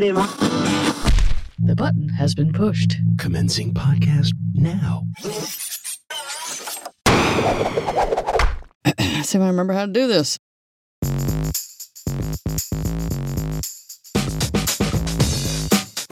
negative. The button has been pushed. Commencing podcast now. See if I remember how to do this.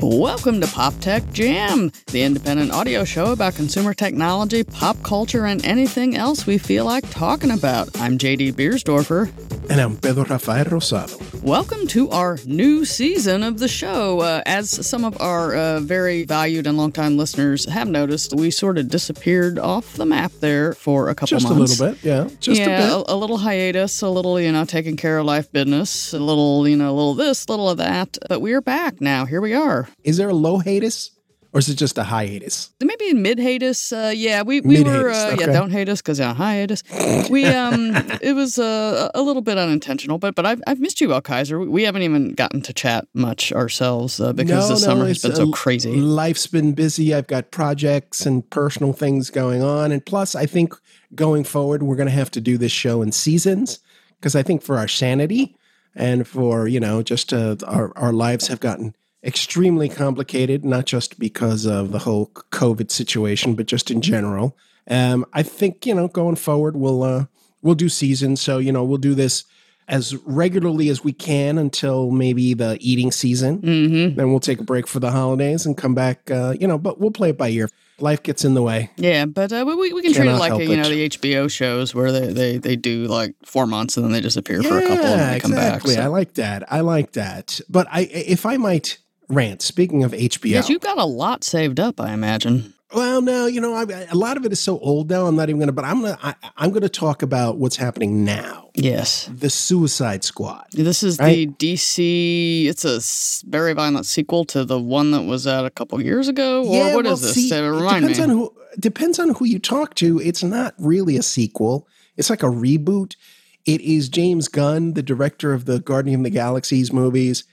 Welcome to Pop Tech Jam, the independent audio show about consumer technology, pop culture, and anything else we feel like talking about. I'm JD Biersdorfer. And I'm Pedro Rafael Rosado. Welcome to our new season of the show. Uh, as some of our uh, very valued and longtime listeners have noticed, we sort of disappeared off the map there for a couple Just months. Just a little bit, yeah. Just yeah, a bit. a, little hiatus, a little, you know, taking care of life business, a little, you know, a little this, a little of that. But we're back now. Here we are. Is there a low hiatus? Or is it just a hiatus? Maybe in mid hiatus. Uh, yeah, we, we were. Uh, Yeah, don't hate us because yeah, hiatus. We um, it was uh, a little bit unintentional, but but I've I've missed you, El Kaiser. We- haven't even gotten to chat much ourselves uh, because the summer has been so crazy. Life's been busy. I've got projects and personal things going on. And plus, I think going forward, we're going to have to do this show in seasons because I think for our sanity and for, you know, just uh, our, our lives have gotten extremely complicated, not just because of the whole COVID situation, but just in general. Um, I think, you know, going forward, we'll, uh, we'll do seasons. So, you know, we'll do this as regularly as we can until maybe the eating season. Mm-hmm. Then we'll take a break for the holidays and come back, uh, you know, but we'll play it by ear. Life gets in the way. Yeah, but uh, we, we can treat it like help you know it. the HBO shows where they, they, they do like four months and then they disappear for a couple and Yeah, they come exactly. back. I like that. I like that. But I, if I might rant, speaking of HBO, Yes, you've got a lot saved up, I imagine. well, no, you know, I, a lot of it is so old now. I'm not even to. But I'm gonna. I, I'm to talk about what's happening now. Yes. The Suicide Squad. This is the DC. It's a very violent sequel to the one that was out a couple years ago. Or what is well, this? see, it remind depends me. on who depends on who you talk to. It's not really a sequel. It's like a reboot. It is James Gunn, the director of the Guardian of the Galaxies movies.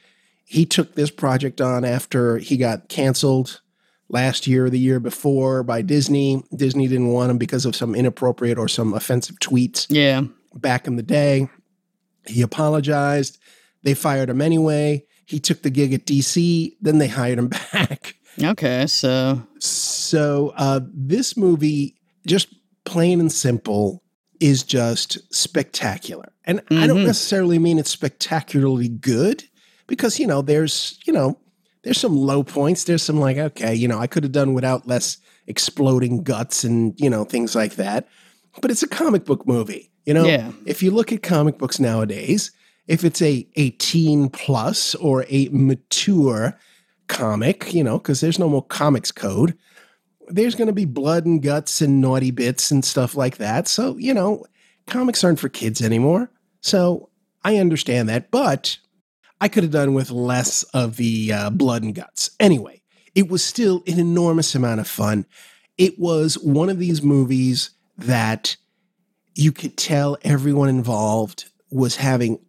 He took this project on after he got canceled last year or the year before by Disney. Disney didn't want him because of some inappropriate or some offensive tweets yeah. back in the day. He apologized. They fired him anyway. He took the gig at DC. Then they hired him back. Okay. So So uh, this movie, just plain and simple, is just spectacular. And I don't Mhm. necessarily mean it's spectacularly good because you know there's you know there's some low points. There's some like okay, you know I could have done without less exploding guts and you know things like that. But it's a comic book movie. You know, Yeah. if you look at comic books nowadays, if it's a 18 plus or a mature comic, you know, because there's no more comics code, there's going to be blood and guts and naughty bits and stuff like that. So, you know, comics aren't for kids anymore. So I understand that, but I could have done with less of the uh, blood and guts. Anyway, it was still an enormous amount of fun. It was one of these movies that you could tell everyone involved was having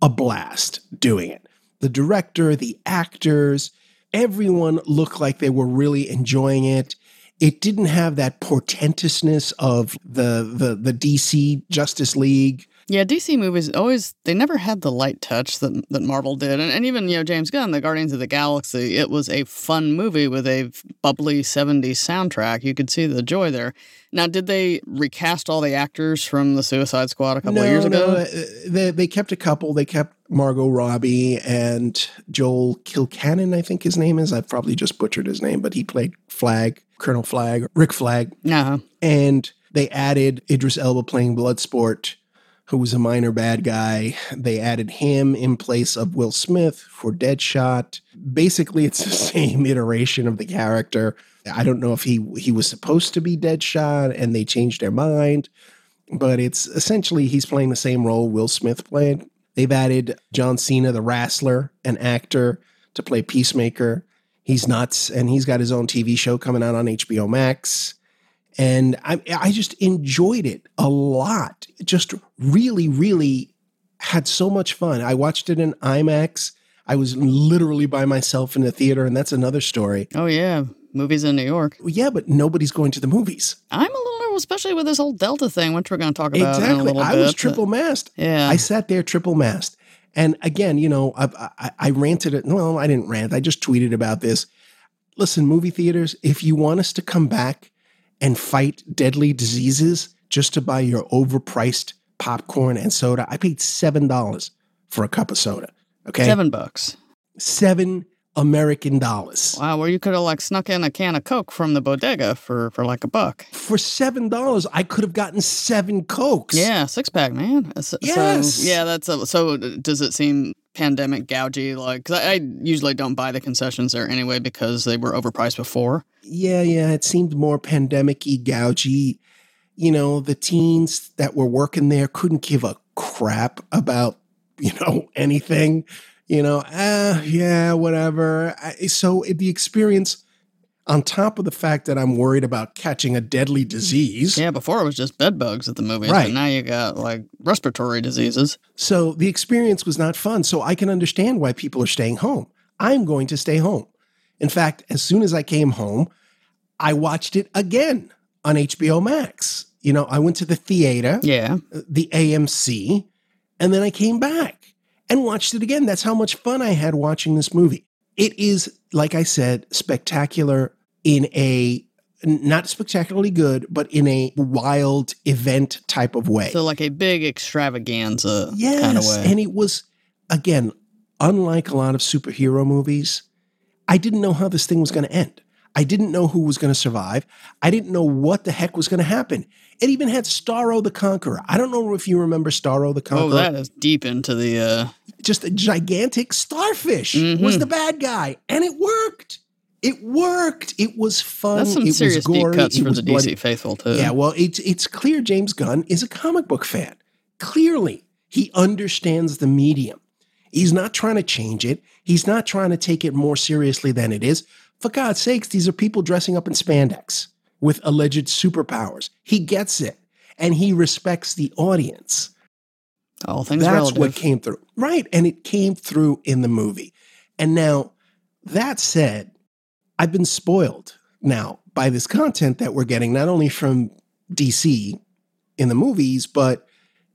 a blast doing it. The director, the actors, everyone looked like they were really enjoying it. It didn't have that portentousness of the the the DC Justice League. Yeah, DC movies always they never had the light touch that that Marvel did, and, and even you know James Gunn, the Guardians of the Galaxy. It was a fun movie with a bubbly '70s soundtrack. You could see the joy there. Now, did they recast all the actors from the Suicide Squad a couple of years ago? uh, they they kept a couple. They kept Margot Robbie and Joel Kilcannon, I think his name is. I've probably just butchered his name, but he played Flag, Colonel Flag, Rick Flag. No. and they added Idris Elba playing Bloodsport, who was a minor bad guy. They added him in place of Will Smith for Deadshot. Basically, it's the same iteration of the character. I don't know if he he was supposed to be Deadshot and they changed their mind, but it's essentially he's playing the same role Will Smith played. They've added John Cena, the wrestler, an actor, to play Peacemaker. He's nuts, and he's got his own TV show coming out on HBO Max and I, I just enjoyed it a lot. Just really, really had so much fun. I watched it in IMAX. I was literally by myself in the theater, and that's another story. Oh yeah, movies in New York. Yeah, but nobody's going to the movies. I'm a little nervous, especially with this whole Delta thing, which we're going to talk about exactly. I bit. was triple masked. Yeah. I sat there triple masked. And again, you know, I, I, I ranted it. Well, I didn't rant. I just tweeted about this. Listen, movie theaters, if you want us to come back and fight deadly diseases just to buy your overpriced popcorn and soda, I paid $7 for a cup of soda. Okay. Seven bucks. Seven American dollars. Wow, where you could have like snuck in a can of Coke from the bodega for for like a buck. For seven dollars, I could have gotten seven cokes. Yeah, six pack, man. So, Yes. So, yeah, that's a, so. Does it seem pandemic gougy? Like, cause I, I usually don't buy the concessions there anyway because they were overpriced before. yeah, yeah. It seemed more pandemic-y, gougy. You know, the teens that were working there couldn't give a crap about you know anything. You know, ah, yeah, whatever. I, so the experience, on top of the fact that I'm worried about catching a deadly disease, Yeah, before it was just bed bugs at the movies, Right. but now you got like respiratory diseases. So the experience was not fun. So I can understand why people are staying home. I'm going to stay home. In fact, as soon as I came home, I watched it again on HBO Max. You know, I went to the theater, Yeah, the AMC, and then I came back and watched it again. That's how much fun I had watching this movie. It is, like I said, spectacular in a not spectacularly good, but in a wild event type of way. so like a big extravaganza Yes. kind of way. And it was, again, unlike a lot of superhero movies, I didn't know how this thing was going to end. I didn't know who was going to survive. I didn't know what the heck was going to happen. It even had Starro the Conqueror. I don't know if you remember Starro the Conqueror. oh, that is deep into the. uh Just a gigantic starfish Mhm. was the bad guy. And it worked. It worked. It was fun. That's some it serious was gory. deep cuts it for the bloody. DC faithful too. Yeah, well, it's it's clear James Gunn is a comic book fan. Clearly, he understands the medium. He's not trying to change it. He's not trying to take it more seriously than it is. For God's sakes, these are people dressing up in spandex with alleged superpowers. He gets it, and he respects the audience. all things That's relative. what came through. Right. And it came through in the movie. And now, that said, I've been spoiled now by this content that we're getting, not only from DC in the movies, but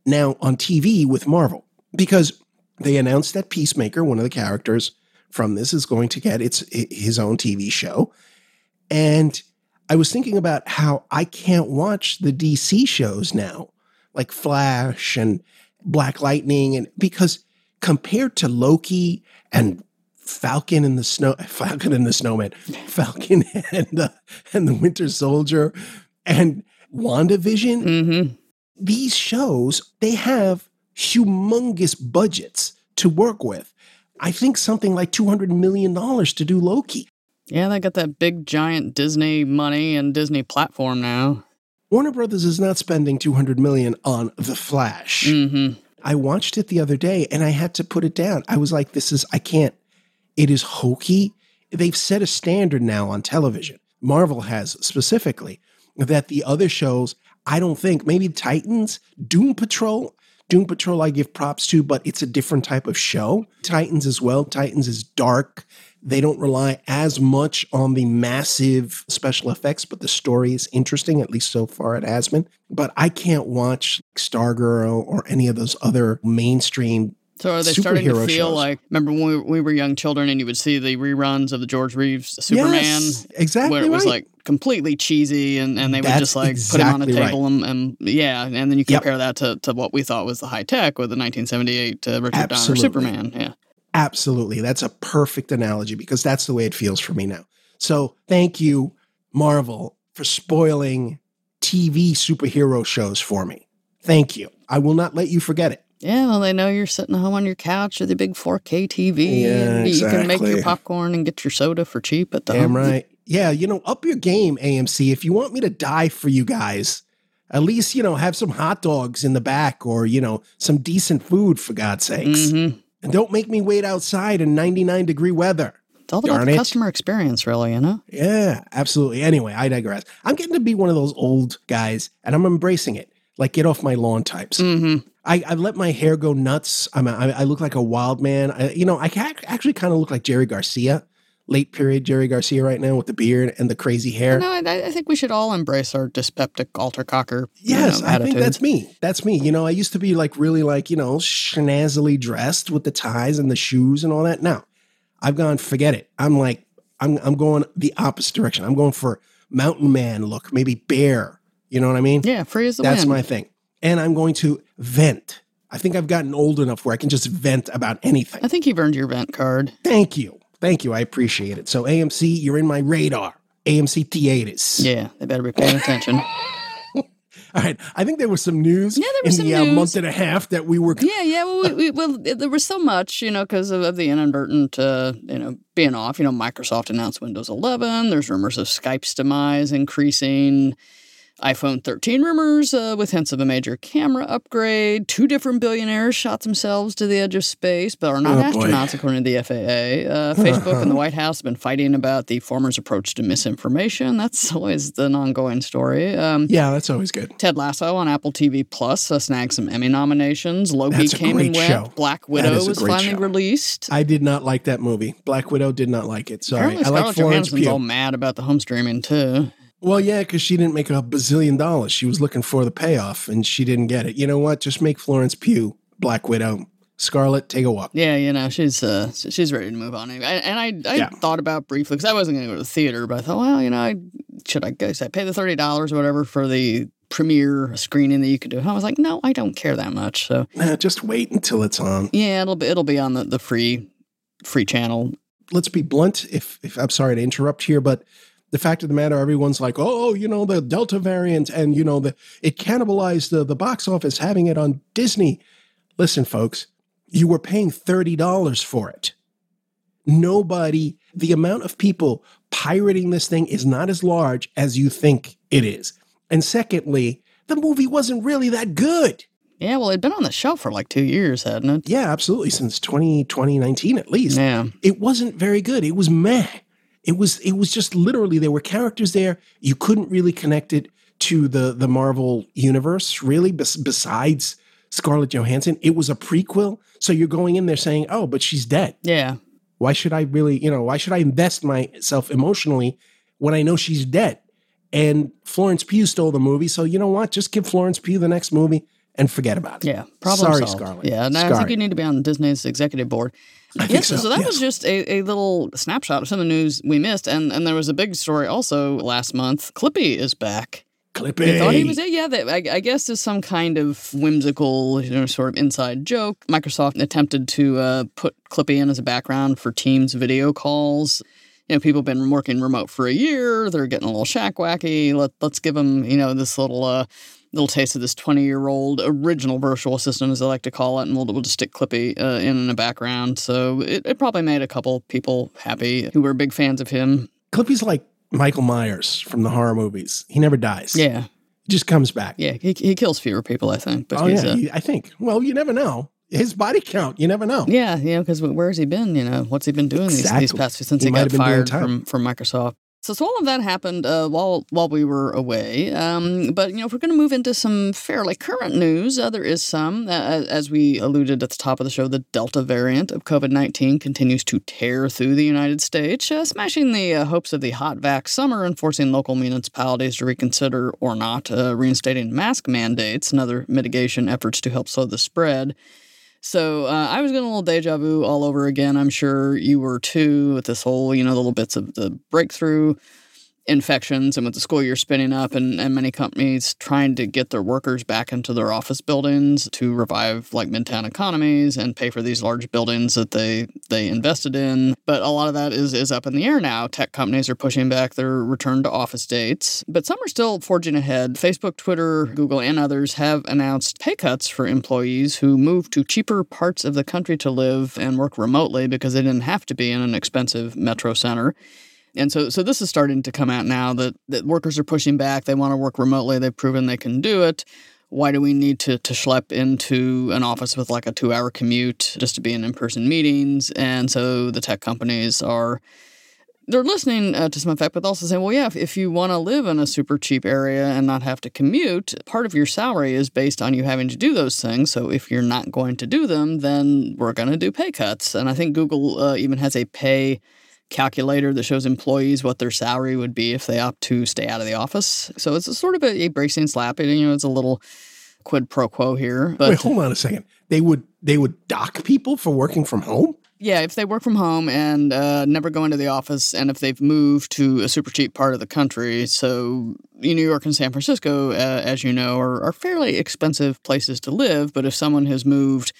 now on TV with Marvel. Because they announced that Peacemaker, one of the characters from this, is going to get its his own TV show. And I was thinking about how I can't watch the DC shows now, like Flash and Black Lightning, and because compared to Loki and Falcon and the Snow, Falcon and the Snowman, Falcon and the and the Winter Soldier, and WandaVision, mm-hmm. these shows they have humongous budgets to work with. I think something like two hundred million dollars to do Loki. Yeah, they got that big giant Disney money and Disney platform now. Warner Brothers is not spending 200 million on The Flash. Mm-hmm. I watched it the other day and I had to put it down. I was like, this is, I can't. It is hokey. They've set a standard now on television. Marvel has specifically that the other shows, I don't think, maybe Titans, Doom Patrol. Doom Patrol, I give props to, but it's a different type of show. Titans as well. Titans is dark. They don't rely as much on the massive special effects, but the story is interesting, at least so far it has been. But I can't watch Stargirl or any of those other mainstream. So are they starting to feel shows. like? Remember when we, we were young children and you would see the reruns of the George Reeves Superman, Yes, exactly where it was right. like completely cheesy, and, and they would That's just like put him on a exactly right. table and, and yeah, and then you Yep. compare that to, to what we thought was the high tech with the 1978 uh, Richard Donner Superman. Yeah, Absolutely. That's a perfect analogy because that's the way it feels for me now. So thank you, Marvel, for spoiling TV superhero shows for me. Thank you. I will not let you forget it. Yeah. Well, they know you're sitting home on your couch with a big 4K TV, Yeah, and you can make your popcorn and get your soda for cheap at the Damn home. right. Yeah, you know, up your game, AMC. If you want me to die for you guys, at least, you know, have some hot dogs in the back or, you know, some decent food for God's sakes. Mm-hmm. And don't make me wait outside in 99 degree weather. It's all about Darn the it. customer experience, really. You know. Yeah, absolutely. Anyway, I digress. I'm getting to be one of those old guys and I'm embracing it. Like, get off my lawn types. Mm-hmm. I, I've let my hair go nuts. I'm a, I, I look like a wild man. I, you know, I actually kind of look like Jerry Garcia. late period Jerry Garcia right now with the beard and the crazy hair. No, I, I think we should all embrace our dyspeptic alter cocker. Yes, know, I think that's me. That's me. You know, I used to be like really like, you know, schnazzily dressed with the ties and the shoes and all that. Now, I've gone, forget it. I'm like, I'm I'm going the opposite direction. I'm going for mountain man look, maybe bear. You know what I mean? yeah, free as the That's wind. my thing. And I'm going to vent. I think I've gotten old enough where I can just vent about anything. I think you've earned your vent card. Thank you. Thank you. I appreciate it. So AMC, you're in my radar. AMC theaters. Yeah, they better be paying attention. All right. I think there was some news Yeah, there in was the some uh, news. month and a half that we were. Yeah, yeah. Well, we, we, well, there was so much, you know, because of, of the inadvertent, uh, you know, being off. You know, Microsoft announced Windows 11. There's rumors of Skype's demise increasing. iPhone 13 rumors uh, with hints of a major camera upgrade. Two different billionaires shot themselves to the edge of space, but are not Oh, boy. astronauts, according to the FAA. Uh, Facebook and the White House have been fighting about the former's approach to misinformation. That's always an ongoing story. Um, Yeah, that's always good. Ted Lasso on Apple TV Plus uh, snagged some Emmy nominations. Loki That's came and went. show. Black Widow was finally show. released. I did not like that movie. Black Widow did not like it. Sorry. Apparently, I like Scarlett Florence Johansson's all Pugh. mad about the home streaming too. Well, yeah, because she didn't make a bazillion dollars. She was looking for the payoff and she didn't get it. You know what? Just make Florence Pugh Black Widow. Scarlet, take a walk. Yeah, you know she's uh, she's ready to move on. And and I I Yeah. thought about briefly because I wasn't going to go to the theater, but I thought, well, you know, I, should I go? Should I pay the thirty dollars or whatever for the premiere screening that you could do? And I was like, no, I don't care that much. So Nah, just wait until it's on. yeah, it'll be it'll be on the, the free free channel. let's be blunt. If, if I'm sorry to interrupt here, but the fact of the matter, everyone's like, oh, oh, you know, the Delta variant and, you know, the it cannibalized the, the box office having it on Disney. Listen, folks, you were paying $30 for it. Nobody, the amount of people pirating this thing is not as large as you think it is. And secondly, the movie wasn't really that good. Yeah, well, it'd been on the shelf for like two years, hadn't it? Yeah, absolutely. Since 20, 2019 at least. Yeah. it wasn't very good. It was meh. It was it was just literally there were characters there you couldn't really connect it to the the Marvel universe really bes- besides Scarlett Johansson. It was a prequel, so you're going in there saying, "Oh, but she's dead. Yeah. Why should I really, you know, why should I invest myself emotionally when I know she's dead?" And Florence Pugh stole the movie, so you know what? Just give Florence Pugh the next movie and forget about it. Yeah, problem Sorry, solved. Scarlett. Yeah, no, I think you need to be on Disney's executive board. I yes, so, so, that yes. was just a, a little snapshot of some of the news we missed, and and there was a big story also last month. Clippy is back. Clippy. They thought he was it. Yeah, that, I, I guess is some kind of whimsical, you know, sort of inside joke. Microsoft attempted to uh, put Clippy in as a background for Teams video calls. You know, people have been working remote for a year. They're getting a little shack wacky. Let, let's give them, you know, this little uh, little taste of this 20 year old original virtual assistant, as I like to call it, and we'll, we'll just stick Clippy uh, in in the background. So it, it probably made a couple people happy who were big fans of him. Clippy's like Michael Myers from the horror movies. He never dies. Yeah, He just comes back. yeah, he, he kills fewer people, I think. But Oh yeah, I think. Well, you never know. His body count, you never know. Yeah, yeah. because where has he been? You know, what's he been doing these, these Exactly. past since He he, got have been doing fired from from Microsoft? So, so all of that happened uh, while while we were away. Um, but you know, if we're going to move into some fairly current news, uh, there is some. Uh, as- we alluded at the top of the show, the Delta variant of COVID nineteen continues to tear through the United States, uh, smashing the uh, hopes of the hot vac summer and forcing local municipalities to reconsider or not uh, reinstating mask mandates and other mitigation efforts to help slow the spread. So uh, I was getting a little deja vu all over again. I'm sure you were too with this whole, you know, the little bits of the breakthrough infections and with the school year spinning up and, and many companies trying to get their workers back into their office buildings to revive like midtown economies and pay for these large buildings that they they invested in. But a lot of that is is up in the air now. Tech companies are pushing back their return to office dates, but some are still forging ahead. Facebook, Twitter, Google, and others have announced pay cuts for employees who move to cheaper parts of the country to live and work remotely because they didn't have to be in an expensive metro center. And so, so this is starting to come out now that, that workers are pushing back. They want to work remotely. They've proven they can do it. Why do we need to, to schlep into an office with like a two hour commute just to be in in person meetings? And so the tech companies are they're listening uh, to some effect, but also saying, well, yeah, if, if you want to live in a super cheap area and not have to commute, part of your salary is based on you having to do those things. So if you're not going to do them, then we're going to do pay cuts. And I think Google uh, even has a pay calculator that shows employees what their salary would be if they opt to stay out of the office. So it's a sort of a, a bracing slap. You know, it's a little quid pro quo here. But Wait, hold on a second. They would they would dock people for working from home? Yeah, if they work from home and uh, never go into the office, and if they've moved to a super cheap part of the country, so New York and San Francisco, uh, as you know, are, are fairly expensive places to live. But if someone has moved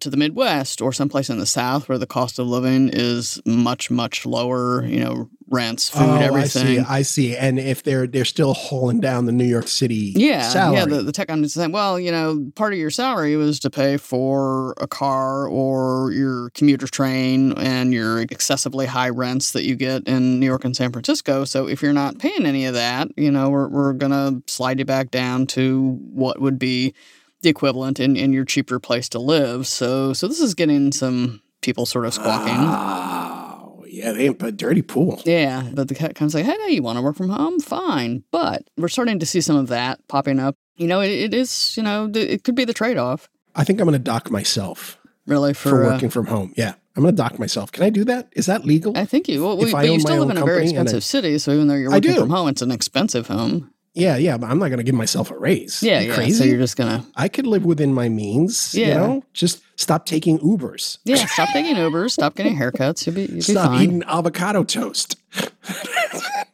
to the Midwest or someplace in the South where the cost of living is much, much lower, you know, rents, food, oh, everything. I see. I see. And if they're they're still hauling down the New York City yeah, salary. yeah, the, the tech companies saying, well, you know, part of your salary was to pay for a car or your commuter train and your excessively high rents that you get in New York and San Francisco. So if you're not paying any of that, you know, we're, we're going to slide you back down to what would be the equivalent in, in your cheaper place to live. So so this is getting some people sort of squawking. Oh, yeah, they ain't a dirty pool. Yeah, but the cat comes like, hey, you want to work from home? Fine. But we're starting to see some of that popping up. You know, it, it is, you know, it could be the trade off, I think I'm going to dock myself really, for, for uh, working from home. Yeah, I'm going to dock myself. Can I do that? Is that legal? I think you, well, If we, I but you still live in a very company and I- expensive city. So even though you're working from home, it's an expensive home. Yeah, yeah, but I'm not going to give myself a raise. Yeah, You yeah. crazy. So you're just going to, I could live within my means. You Yeah. know, just stop taking Ubers. yeah, stop taking Ubers, stop getting haircuts. You'll be, you'll be Stop fine. eating avocado toast.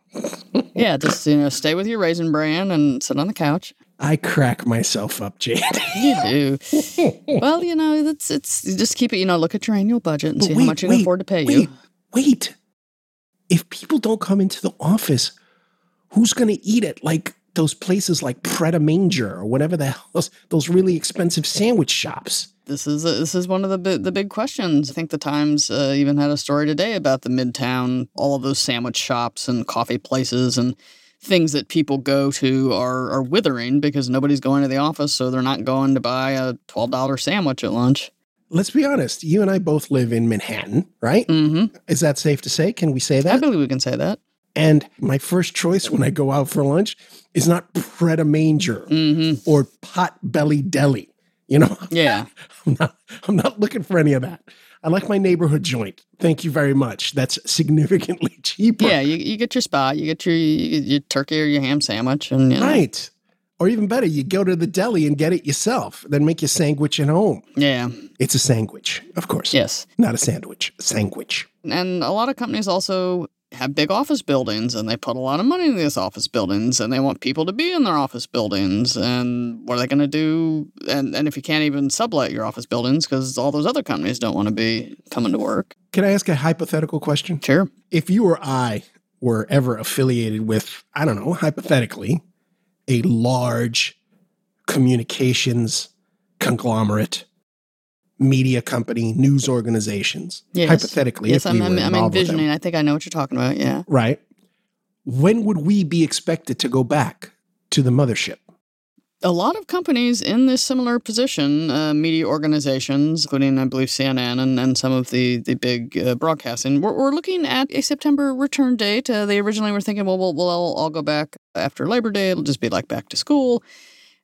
Yeah, just, you know, stay with your raisin bran and sit on the couch. I crack myself up, JD. You do. well, you know, it's it's you just keep it. You know, look at your annual budget and But see wait, how much you can afford to pay wait, you. Wait. If people don't come into the office, who's going to eat it? like those places like Pret a Manger or whatever the hell those, those really expensive sandwich shops? This is this is one of the bi- the big questions. I think the Times uh, even had a story today about the Midtown, all of those sandwich shops and coffee places and things that people go to are are withering because nobody's going to the office, so they're not going to buy a twelve dollar sandwich at lunch. Let's be honest. You and I both live in Manhattan, right? Mm-hmm. Is that safe to say? Can we say that? I believe we can say that. And my first choice when I go out for lunch is not Pret a Manger Mm-hmm. or Potbelly Deli. You know, Yeah. I'm not, I'm not looking for any of that. I like my neighborhood joint. Thank you very much. That's significantly cheaper. Yeah, you, you get your spot, you get your your turkey or your ham sandwich, and you know, Right. Or even better, you go to the deli and get it yourself, then make your sandwich at home. yeah, It's a sandwich, of course. yes. Not a sandwich, a sandwich. And a lot of companies also have big office buildings and they put a lot of money in these office buildings and they want people to be in their office buildings. And what are they going to do? And, and if you can't even sublet your office buildings because all those other companies don't want to be coming to work. Can I ask a hypothetical question? Sure. If you or I were ever affiliated with, I don't know, hypothetically, a large communications conglomerate, media company, news organizations, Yes. hypothetically, yes, if I'm, we I'm, I'm involved with them, envisioning. I think I know what you're talking about. Yeah. right? When would we be expected to go back to the mothership? A lot of companies in this similar position, uh, media organizations, including, I believe, CNN and, and some of the, the big uh, broadcasting, we're, we're looking at a September return date. Uh, they originally were thinking, well, we'll, we'll all go back after Labor Day. It'll just be like back to school.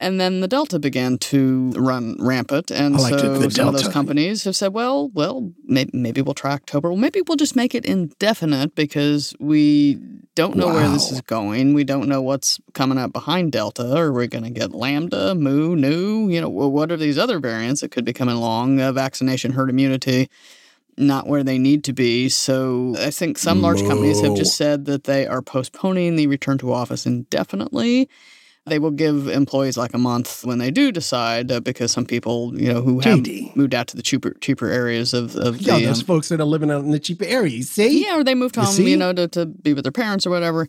And then the Delta began to run rampant. And like so some of those companies have said, well, well, maybe, maybe we'll try October. Well, maybe we'll just make it indefinite because we don't know where this is going. We don't know what's coming up behind Delta. Are we going to get Lambda, Mu, Nu? You know, what are these other variants that could be coming along? Uh, vaccination herd immunity, not where they need to be. So I think some large companies have just said that they are postponing the return to office indefinitely. They will give employees like a month when they do decide, uh, because some people, you know, who have JD. moved out to the cheaper cheaper areas of, of Yeah, the those um, folks that are living out in the cheaper areas. See? yeah, or they moved home, see? you know, to, to be with their parents or whatever.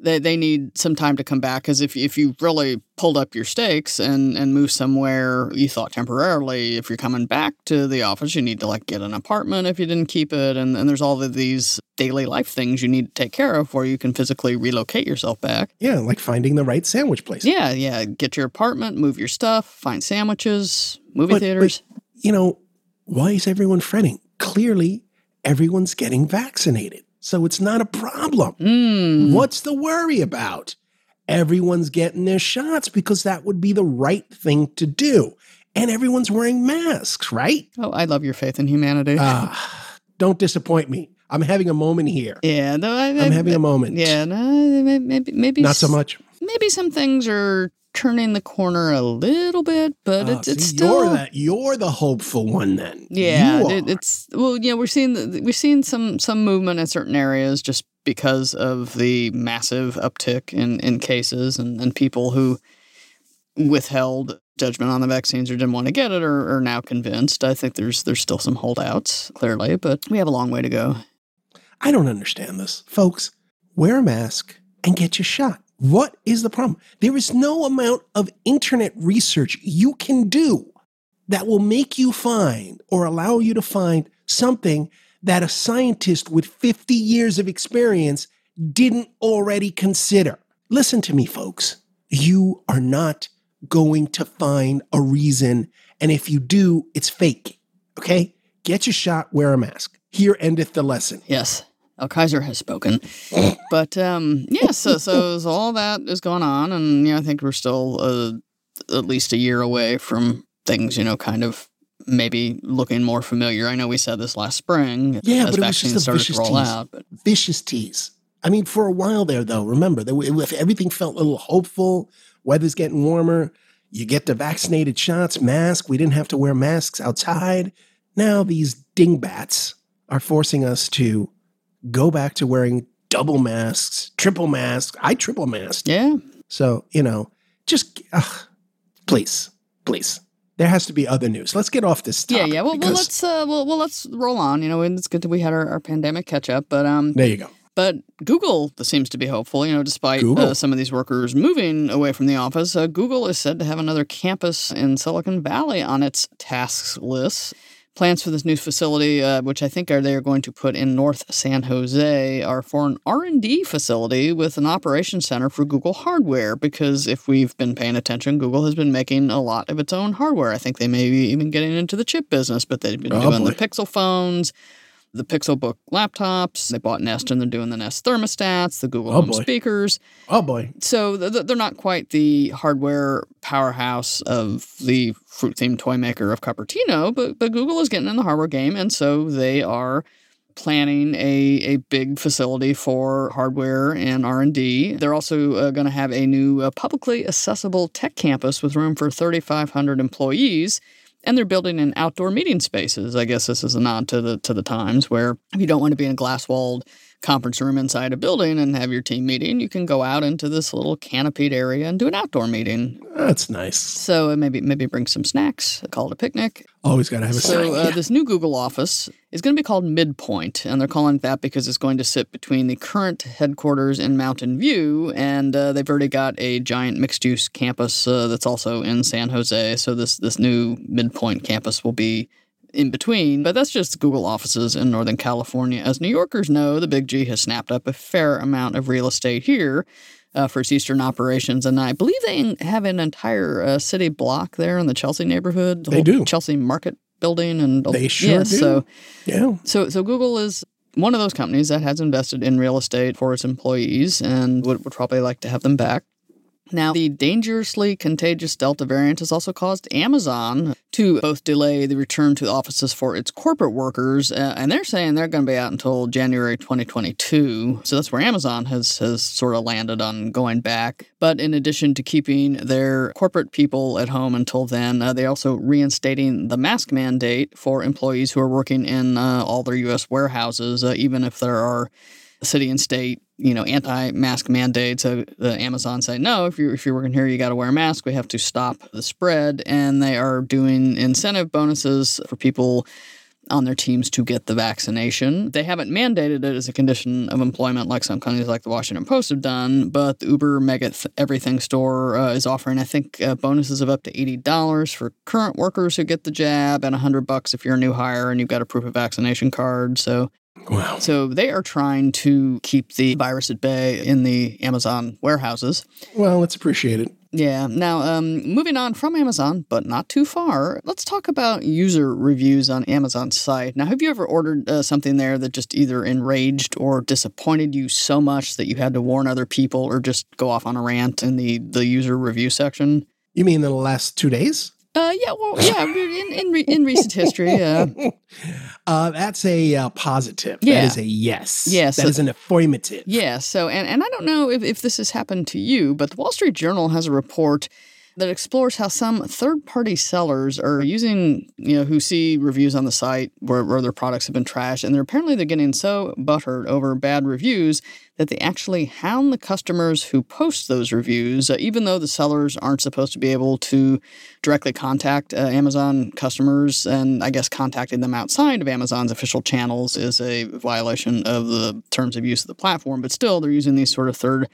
They, they need some time to come back because if, if you really pulled up your stakes and, and moved somewhere you thought temporarily, if you're coming back to the office, you need to like get an apartment if you didn't keep it. And, and there's all of these daily life things you need to take care of where you can physically relocate yourself back. Yeah, like finding the right sandwich place. Yeah, yeah. Get your apartment, move your stuff, find sandwiches, movie But- theaters. You know, why is everyone fretting? Clearly, everyone's getting vaccinated. So it's not a problem. Mm. What's the worry about? Everyone's getting their shots because that would be the right thing to do. And everyone's wearing masks, right? Oh, I love your faith in humanity. Ah, don't disappoint me. I'm having a moment here. Yeah, no, I, I'm having a moment. Yeah, no, maybe, maybe Not so much. Maybe some things are turning the corner a little bit, but Oh, it's it's see, still you're that you're the hopeful one then. Yeah, it, it's well, yeah, we're seeing the, we're seeing some some movement in certain areas just because of the massive uptick in in cases and and people who withheld judgment on the vaccines or didn't want to get it are, are now convinced. I think there's there's still some holdouts clearly, but we have a long way to go. I don't understand this. Folks, wear a mask and get your shot. What is the problem? There is no amount of internet research you can do that will make you find or allow you to find something that a scientist with 50 years of experience didn't already consider. Listen to me, folks. You are not going to find a reason. And if you do, it's fake. Okay? Get your shot, wear a mask. Here endeth the lesson. Yes. El Kaiser has spoken. but um, yeah, so, so so all that is going on, and yeah, I think we're still uh, at least a year away from things, you know, kind of maybe looking more familiar. I know we said this last spring Yeah, as but it was just a vicious tease. out. But vicious tease. I mean, for a while there, though, remember, if everything felt a little hopeful, weather's getting warmer, you get the vaccinated shots, mask, we didn't have to wear masks outside. Now these dingbats are forcing us to go back to wearing double masks, triple masks. I triple masked. yeah, So, you know, just ugh, please, please. There has to be other news. Let's get off this stuff. yeah, yeah. Well, well, let's uh, well, well, let's roll on. You know, and it's good that we had our, our pandemic catch up, but um, there you go. But Google seems to be hopeful, you know, despite uh, some of these workers moving away from the office. Uh, Google is said to have another campus in Silicon Valley on its tasks list. Plans for this new facility, uh, which I think are they are going to put in North San Jose, are for an R and D facility with an operations center for Google hardware. Because if we've been paying attention, Google has been making a lot of its own hardware. I think they may be even getting into the chip business, but they've been Oh, doing the. Pixel phones, the Pixelbook laptops. They bought Nest and they're doing the Nest thermostats, the Google Oh, Home boy. speakers. Oh boy. So th- th- they're not quite the hardware powerhouse of the fruit themed toy maker of Cupertino, but, but Google is getting in the hardware game. And so they are planning a, a big facility for hardware and r&d they're also uh, going to have a new uh, publicly accessible tech campus with room for 3500 employees and they're building in outdoor meeting spaces. I guess this is a nod to the to the times where if you don't want to be in a glass walled conference room inside a building and have your team meeting, you can go out into this little canopied area and do an outdoor meeting. That's nice. So maybe maybe bring some snacks, call it a picnic. Always got to have a So sign. uh, this new Google office is going to be called Midpoint, and they're calling it that because it's going to sit between the current headquarters in Mountain View, and uh, they've already got a giant mixed-use campus uh, that's also in San Jose. So this this new Midpoint campus will be in between, but that's just Google offices in Northern California. As New Yorkers know, the Big G has snapped up a fair amount of real estate here. Uh, for its eastern operations, and I believe they have an entire uh, city block there in the Chelsea neighborhood. The They do. Chelsea Market building, and They sure yeah, do. So, yeah. so, so Google is one of those companies that has invested in real estate for its employees and would, would probably like to have them back. Now, the dangerously contagious Delta variant has also caused Amazon to both delay the return to offices for its corporate workers, uh, and they're saying they're going to be out until January 2022. So that's where Amazon has has sort of landed on going back. But in addition to keeping their corporate people at home until then, uh, they also reinstating the mask mandate for employees who are working in uh, all their U.S. warehouses, uh, even if there are city and state, you know, anti-mask mandates. Uh, the Amazon say no. If you're if you're working here, you got to wear a mask. We have to stop the spread, and they are doing incentive bonuses for people on their teams to get the vaccination. They haven't mandated it as a condition of employment like some companies like the Washington Post have done, but the Uber Mega Th- Everything store uh, is offering, I think, uh, bonuses of up to eighty dollars for current workers who get the jab, and hundred bucks if you're a new hire and you've got a proof of vaccination card. So Wow. so they are trying to keep the virus at bay in the Amazon warehouses. Well, let's appreciate it. Yeah. Now, um, moving on from Amazon, but not too far, let's talk about user reviews on Amazon's site. Now, have you ever ordered uh, something there that just either enraged or disappointed you so much that you had to warn other people or just go off on a rant in the, the user review section? You mean in the last two days? Uh, yeah, well, yeah, in in, re- in recent history, yeah. Uh, that's a uh, positive. Yeah. That is a yes. Yes. That is an affirmative. Yeah. So, and, and I don't know if, if this has happened to you, but the Wall Street Journal has a report that explores how some third party sellers are using, you know, who see reviews on the site where, where their products have been trashed. And they're apparently they're getting so buttered over bad reviews that they actually hound the customers who post those reviews, uh, even though the sellers aren't supposed to be able to directly contact uh, Amazon customers. And I guess contacting them outside of Amazon's official channels is a violation of the terms of use of the platform. But still, they're using these sort of third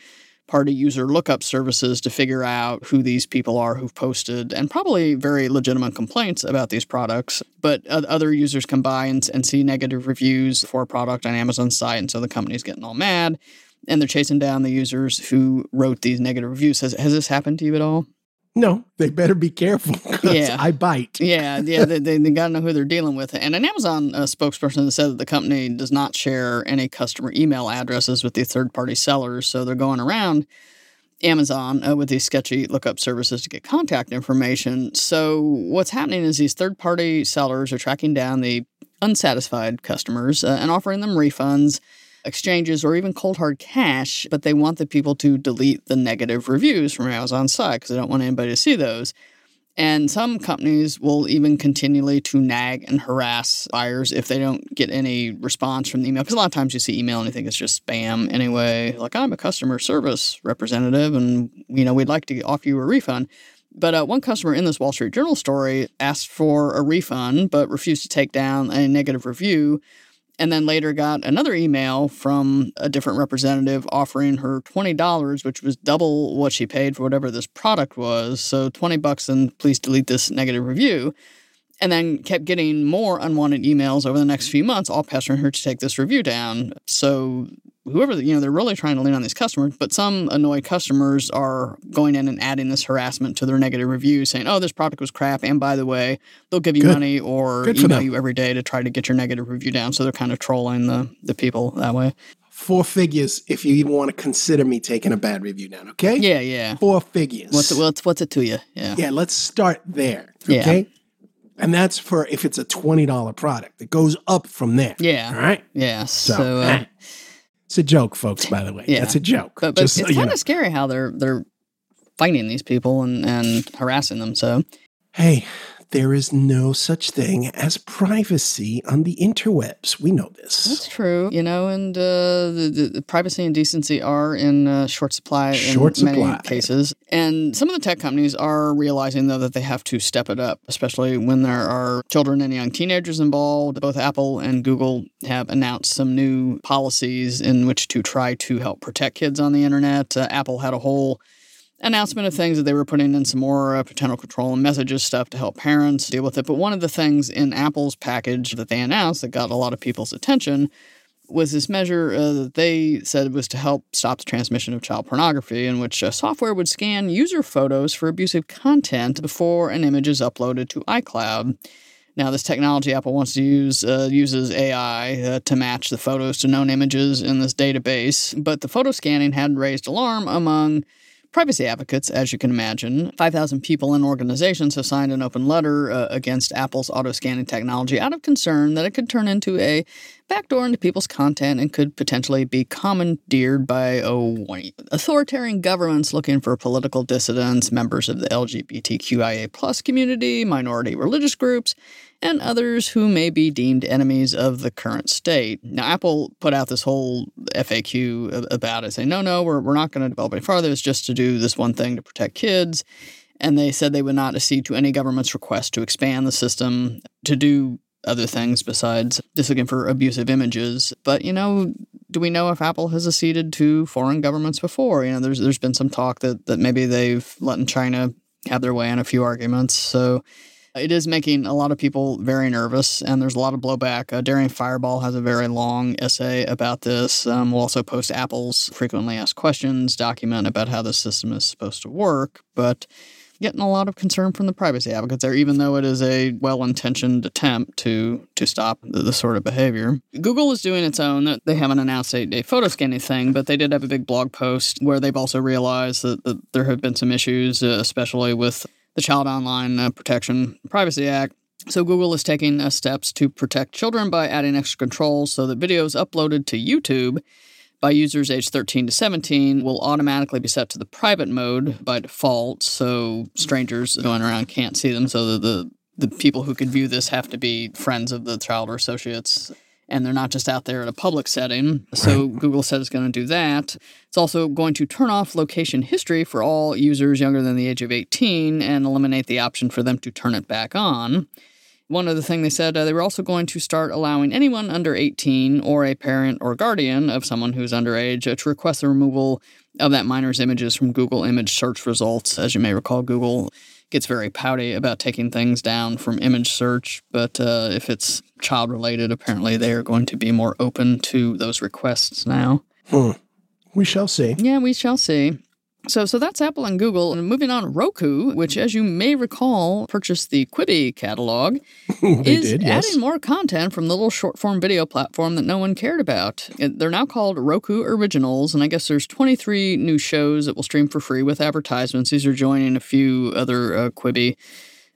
party user lookup services to figure out who these people are who've posted and probably very legitimate complaints about these products. But other users come by and, and see negative reviews for a product on Amazon's site, and so the company's getting all mad and they're chasing down the users who wrote these negative reviews. Has, has this happened to you at all? No, they better be careful because Yeah. I bite. Yeah, yeah, they, they, they got to know who they're dealing with. And an Amazon uh, spokesperson said that the company does not share any customer email addresses with the third party sellers. So they're going around Amazon uh, with these sketchy lookup services to get contact information. So what's happening is these third party sellers are tracking down the unsatisfied customers uh, and offering them refunds. Exchanges or even cold hard cash, but they want the people to delete the negative reviews from Amazon's site because they don't want anybody to see those. And some companies will even continually to nag and harass buyers if they don't get any response from the email. Because a lot of times you see email and you think it's just spam anyway. Like I'm a customer service representative, and you know we'd like to offer you a refund. But uh, one customer in this Wall Street Journal story asked for a refund, but refused to take down a negative review. And then later got another email from a different representative offering her $20, which was double what she paid for whatever this product was. So 20 bucks and please delete this negative review. And then kept getting more unwanted emails over the next mm-hmm. few months, all pestering her to take this review down. So whoever, you know, they're really trying to lean on these customers, but some annoyed customers are going in and adding this harassment to their negative reviews, saying, oh, this product was crap. And by the way, they'll give you Good. money or Good email you every day to try to get your negative review down. So they're kind of trolling the, the people that way. Four figures if you even want to consider me taking a bad review down, okay? Yeah, yeah. Four figures. What's it, what's, what's it to you? Yeah. Yeah, let's start there. Yeah. Okay. And that's for if it's a $20 product. It goes up from there. Yeah. All right. Yeah. So, So, uh, it's a joke, folks, by the way. Yeah. it's a joke. but, but it's so kind of scary how they're they're fighting these people and, and harassing them. So Hey, there is no such thing as privacy on the interwebs. We know this. that's true, you know. And uh, the, the, the privacy and decency are in uh, short supply Short in many cases. And some of the tech companies are realizing though that they have to step it up, especially when there are children and young teenagers involved. Both Apple and Google have announced some new policies in which to try to help protect kids on the internet. Uh, Apple had a whole announcement of things that they were putting in some more uh, parental control and messages stuff to help parents deal with it. But one of the things in Apple's package that they announced that got a lot of people's attention was this measure uh, that they said was to help stop the transmission of child pornography, in which uh, software would scan user photos for abusive content before an image is uploaded to iCloud. Now, this technology Apple wants to use uh, uses AI uh, to match the photos to known images in this database, but the photo scanning had raised alarm among privacy advocates, as you can imagine. 5,000 people and organizations have signed an open letter uh, against Apple's auto scanning technology out of concern that it could turn into a backdoor into people's content and could potentially be commandeered by oh, authoritarian governments looking for political dissidents, members of the LGBTQIA plus community, minority religious groups, and others who may be deemed enemies of the current state. Now, Apple put out this whole FAQ about it, saying, no, no, we're, we're not going to develop any farther. It's just to do this one thing to protect kids. And they said they would not accede to any government's request to expand the system to do other things besides just looking for abusive images. But, you know, do we know if Apple has acceded to foreign governments before? You know, there's there's been some talk that, that maybe they've let China have their way on a few arguments. So it is making a lot of people very nervous, and there's a lot of blowback. Uh, Daring Fireball has a very long essay about this. Um, we'll also post Apple's frequently asked questions document about how the system is supposed to work, but getting a lot of concern from the privacy advocates there, even though it is a well-intentioned attempt to to stop the, this sort of behavior. Google is doing its own. They haven't announced a, a photo scanning thing, but they did have a big blog post where they've also realized that, that there have been some issues, uh, especially with the Child Online uh, Protection Privacy Act. So Google is taking uh, steps to protect children by adding extra controls so that videos uploaded to YouTube by users aged 13 to 17 will automatically be set to the private mode by default, so strangers going around can't see them. So that the the people who could view this have to be friends of the child or associates and they're not just out there in a public setting. So right. Google said it's going to do that. It's also going to turn off location history for all users younger than the age of 18 and eliminate the option for them to turn it back on. One other thing they said, uh, they were also going to start allowing anyone under 18 or a parent or guardian of someone who's underage uh, to request the removal of that minor's images from Google image search results. As you may recall, Google gets very pouty about taking things down from image search, but uh, if it's child related, apparently they are going to be more open to those requests now. Hmm. We shall see. Yeah, we shall see. So, so that's Apple and Google. And moving on, Roku, which, as you may recall, purchased the Quibi catalog, is did, yes. adding more content from the little short form video platform that no one cared about. They're now called Roku Originals, and I guess there's 23 new shows that will stream for free with advertisements. These are joining a few other uh, Quibi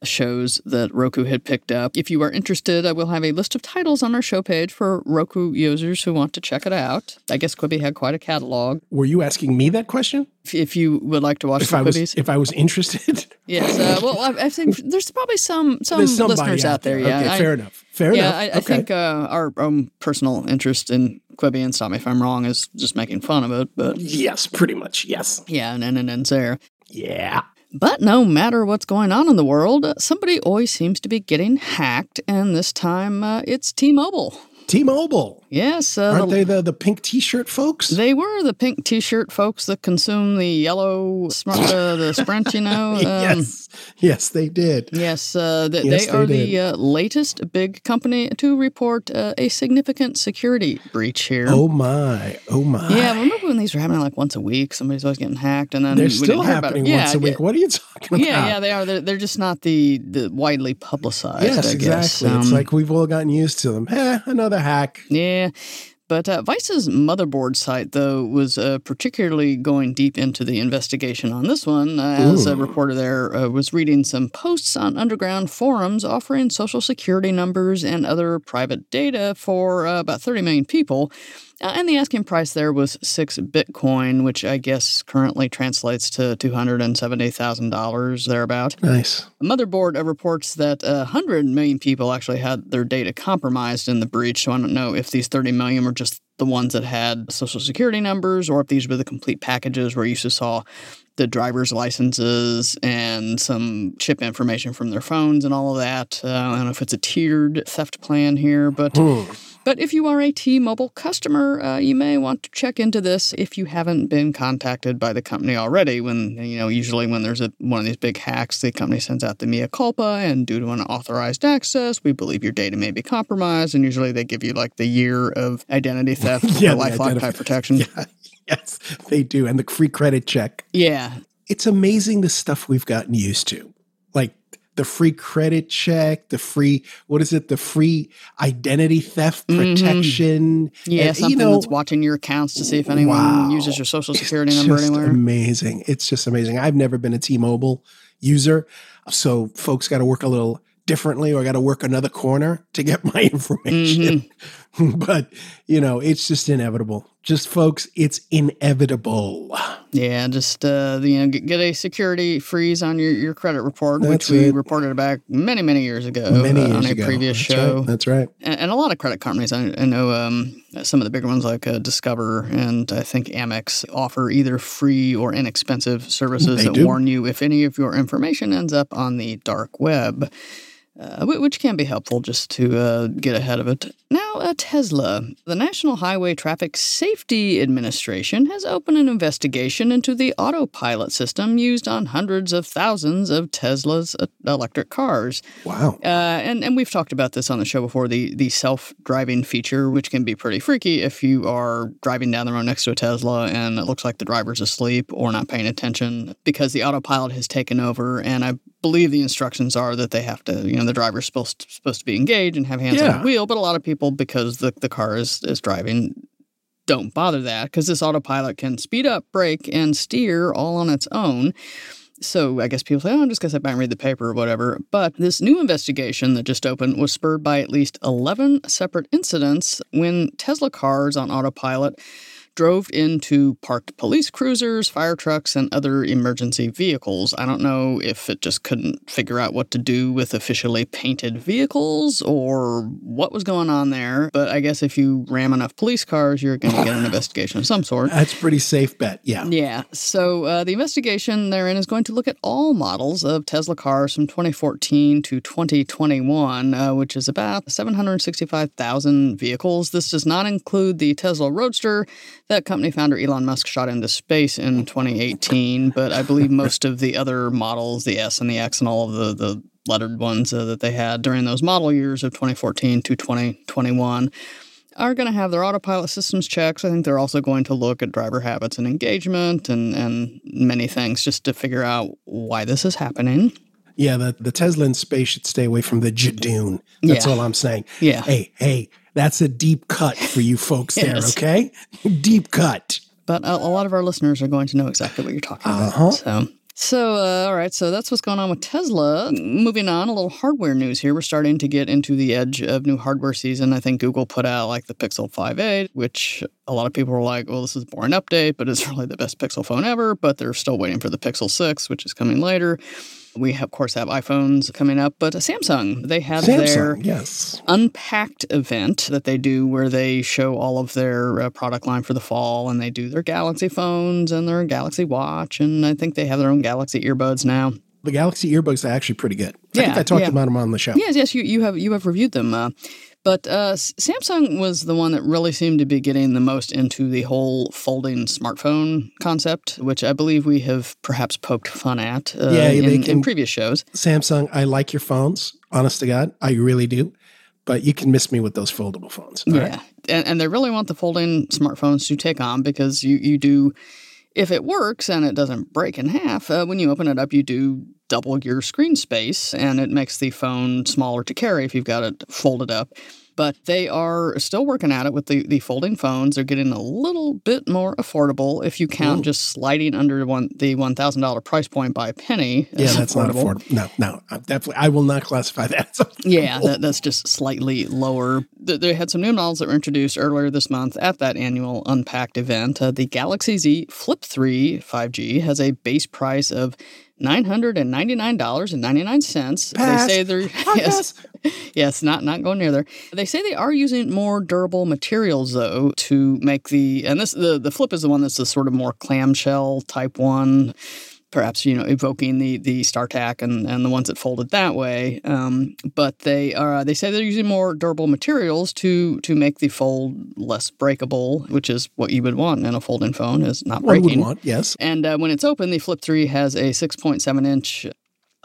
shows that Roku had picked up. If you are interested, I will have a list of titles on our show page for Roku users who want to check it out. I guess Quibi had quite a catalog. Were you asking me that question? If, if you would like to watch if I Quibis. was, if I was interested. yes. Uh, well, I, I, think there's probably some some listeners out there. Yeah. Okay, I, fair enough. Fair yeah, enough. I, I think uh, our own personal interest in Quibi, and stop me if I'm wrong, is just making fun of it. But yes, pretty much. Yes. Yeah, and and, and ends there. Yeah. But no matter what's going on in the world, somebody always seems to be getting hacked, and this time uh, it's T Mobile. T-Mobile. Yes, uh, aren't the, they the the pink T-shirt folks? They were the pink T-shirt folks that consume the yellow smart, uh, the Sprint. You know. Um, yes, yes, they did. Yes, uh, th- yes they, are they the uh, latest big company to report uh, a significant security breach here. Oh my! Oh my! Yeah, remember when these were happening like once a week? Somebody's always getting hacked, and then they're still happening once yeah, a week. What are you talking about? Yeah, yeah, they are. They're, they're just not the the widely publicized. Yes, I exactly. Um, it's like we've all gotten used to them. Eh, another hack. Yeah. But uh, Vice's motherboard site, though, was uh, particularly going deep into the investigation on this one. Uh, as a reporter there uh, was reading some posts on underground forums offering social security numbers and other private data for uh, about 30 million people. Uh, and the asking price there was six Bitcoin, which I guess currently translates to $270,000 thereabout. Nice. The motherboard reports that 100 million people actually had their data compromised in the breach. So I don't know if these 30 million were just the ones that had social security numbers or if these were the complete packages where you just saw the driver's licenses and some chip information from their phones and all of that. Uh, I don't know if it's a tiered theft plan here, but. Hmm. But if you are a T Mobile customer, uh, you may want to check into this if you haven't been contacted by the company already. When, you know, usually when there's a, one of these big hacks, the company sends out the mea culpa, and due to unauthorized access, we believe your data may be compromised. And usually they give you like the year of identity theft yeah, or lifelong type protection. Yeah, yes, they do. And the free credit check. Yeah. It's amazing the stuff we've gotten used to. Like the free credit check, the free what is it? The free identity theft mm-hmm. protection. Mm-hmm. Yeah, and, something you know, that's watching your accounts to see if anyone wow. uses your social security it's number anywhere. Amazing! It's just amazing. I've never been a T-Mobile user, so folks got to work a little differently or I got to work another corner to get my information. Mm-hmm. but, you know, it's just inevitable. Just folks, it's inevitable. Yeah, just uh, you know, get, a security freeze on your, your credit report, That's which we it. reported back many many years ago many uh, years on a ago. previous That's show. Right. That's right. And, and, a lot of credit companies, I, I know um, some of the bigger ones like uh, Discover and I think Amex offer either free or inexpensive services they that do. warn you if any of your information ends up on the dark web uh, which can be helpful just to uh, get ahead of it. Now, uh, Tesla. The National Highway Traffic Safety Administration has opened an investigation into the autopilot system used on hundreds of thousands of Tesla's uh, electric cars. Wow. Uh, and, and we've talked about this on the show before the, the self driving feature, which can be pretty freaky if you are driving down the road next to a Tesla and it looks like the driver's asleep or not paying attention because the autopilot has taken over. And I believe the instructions are that they have to, you know, the driver's supposed to, supposed to be engaged and have hands yeah. on the wheel. But a lot of people, because the, the car is, is driving, don't bother that because this autopilot can speed up, brake, and steer all on its own. So I guess people say, oh, I'm just going to sit back and read the paper or whatever. But this new investigation that just opened was spurred by at least 11 separate incidents when Tesla cars on autopilot drove into parked police cruisers, fire trucks, and other emergency vehicles. I don't know if it just couldn't figure out what to do with officially painted vehicles or what was going on there, but I guess if you ram enough police cars, you're going to get an investigation of some sort. That's pretty safe bet. Yeah. Yeah. So uh, the investigation therein is going to look at all models of Tesla cars from 2014 to 2021, uh, which is about 765,000 vehicles. This does not include the Tesla Roadster, that company founder Elon Musk shot into space in 2018, but I believe most of the other models, the S and the X and all of the, the lettered ones uh, that they had during those model years of 2014 to 2021 are going to have their autopilot systems checks. I think they're also going to look at driver habits and engagement and, and many things just to figure out why this is happening. Yeah, the, the Tesla in space should stay away from the Jadoon. That's Yeah. all I'm saying. Yeah. Hey, hey, that's a deep cut for you folks there, Yes. okay? deep cut. but a, a lot of our listeners are going to know exactly what you're talking Uh-huh. about. So, so uh, all right, so that's what's going on with Tesla. Moving on, a little hardware news here. We're starting to get into the edge of new hardware season. I think Google put out like the Pixel 5a, which a lot of people were like, "Well, this is a boring update, but it's really the best Pixel phone ever." But they're still waiting for the Pixel 6, which is coming later. We of course have iPhones coming up, but Samsung they had their yes. Unpacked event that they do where they show all of their uh, product line for the fall and they do their Galaxy phones and their Galaxy Watch. And I think they have their own Galaxy earbuds now. The Galaxy earbuds are actually pretty good. I think Yeah, I talked yeah. about them on the show. Yes, yes, you, you have you have reviewed them. Uh, but uh, Samsung was the one that really seemed to be getting the most into the whole folding smartphone concept, which I believe we have perhaps poked fun at uh, Yeah, in, in previous shows. Samsung, I like your phones. Honest to God, I really do. But you can miss me with those foldable phones. all right? Yeah, and, and they really want the folding smartphones to take on because you you do, if it works and it doesn't break in half, uh, when you open it up, you do double your screen space, and it makes the phone smaller to carry if you've got it folded up. But they are still working at it with the, the folding phones. They're getting a little bit more affordable if you count Ooh. just sliding under one the one thousand dollar price point by a penny. Yeah, that's not affordable. No, no, I'm definitely. I will not classify that. as. Yeah, that, that's just slightly lower. They had some new models that were introduced earlier this month at that annual Unpacked event. Uh, the Galaxy Z Flip 3 5G has a base price of $999.99. Pass. They say they're I yes, guess. yes, not not going near there. They say they are using more durable materials though to make the and this the the Flip is the one that's the sort of more clamshell type one perhaps you know evoking the the StarTAC and and the ones that folded that way. Um, but they are they say they're using more durable materials to to make the fold less breakable, which is what you would want in a folding phone is not One would breaking. want, yes. And uh, when it's open, the Flip 3 has a 6.7 inch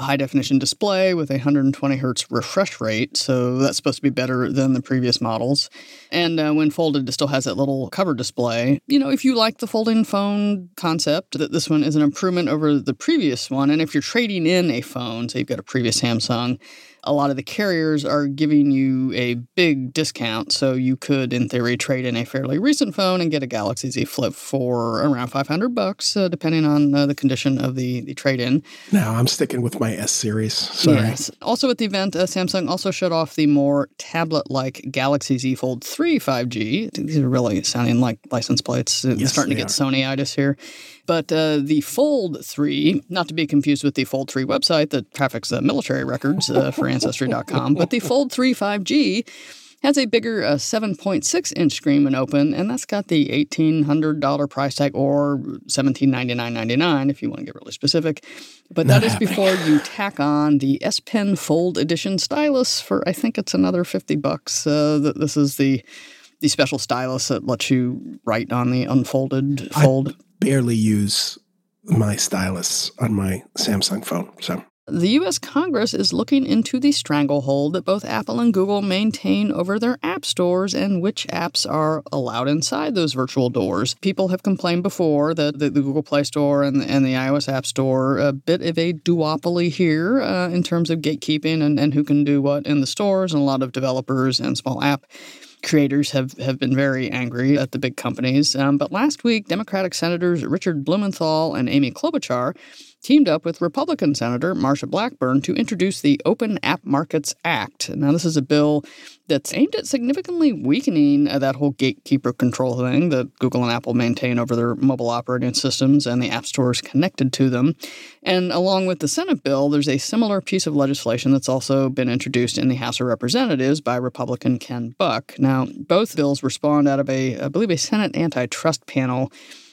high definition display with a 120 hertz refresh rate. So that's supposed to be better than the previous models. And uh, when folded, it still has that little cover display. You know, if you like the folding phone concept, that this one is an improvement over the previous one. And if you're trading in a phone, so you've got a previous Samsung, a lot of the carriers are giving you a big discount. So you could, in theory, trade in a fairly recent phone and get a Galaxy Z Flip for around 500 bucks, uh, depending on uh, the condition of the, the trade in. No, I'm sticking with my S series. Sorry. Yes. Also at the event, uh, Samsung also showed off the more tablet-like Galaxy Z Fold 3 5G. These are really sounding like license plates. It's Yes, starting to get Sony-itis here. But uh, the Fold 3, not to be confused with the Fold 3 website that traffics uh, military records uh, for Ancestry.com, but the Fold 3 5G has a bigger uh, 7.6 inch screen when open, and that's got the $1,800 price tag or $1799.99 if you want to get really specific. But that Not is happening. before you tack on the S Pen Fold Edition stylus for I think it's another 50 bucks. Uh, this is the the special stylus that lets you write on the unfolded I- fold. Barely use my stylus on my Samsung phone. So The U.S. Congress is looking into the stranglehold that both Apple and Google maintain over their app stores and which apps are allowed inside those virtual doors. People have complained before that the, Google Play Store and, and the iOS App Store a bit of a duopoly here uh, in terms of gatekeeping and, and who can do what in the stores, and a lot of developers and small app creators have, have been very angry at the big companies. Um, but last week, Democratic Senators Richard Blumenthal and Amy Klobuchar teamed up with Republican Senator Marsha Blackburn to introduce the Open App Markets Act. Now, this is a bill that's aimed at significantly weakening uh, that whole gatekeeper control thing that Google and Apple maintain over their mobile operating systems and the app stores connected to them. And along with the Senate bill, there's a similar piece of legislation that's also been introduced in the House of Representatives by Republican Ken Buck. Now, both bills respond out of a, I believe, a Senate antitrust panel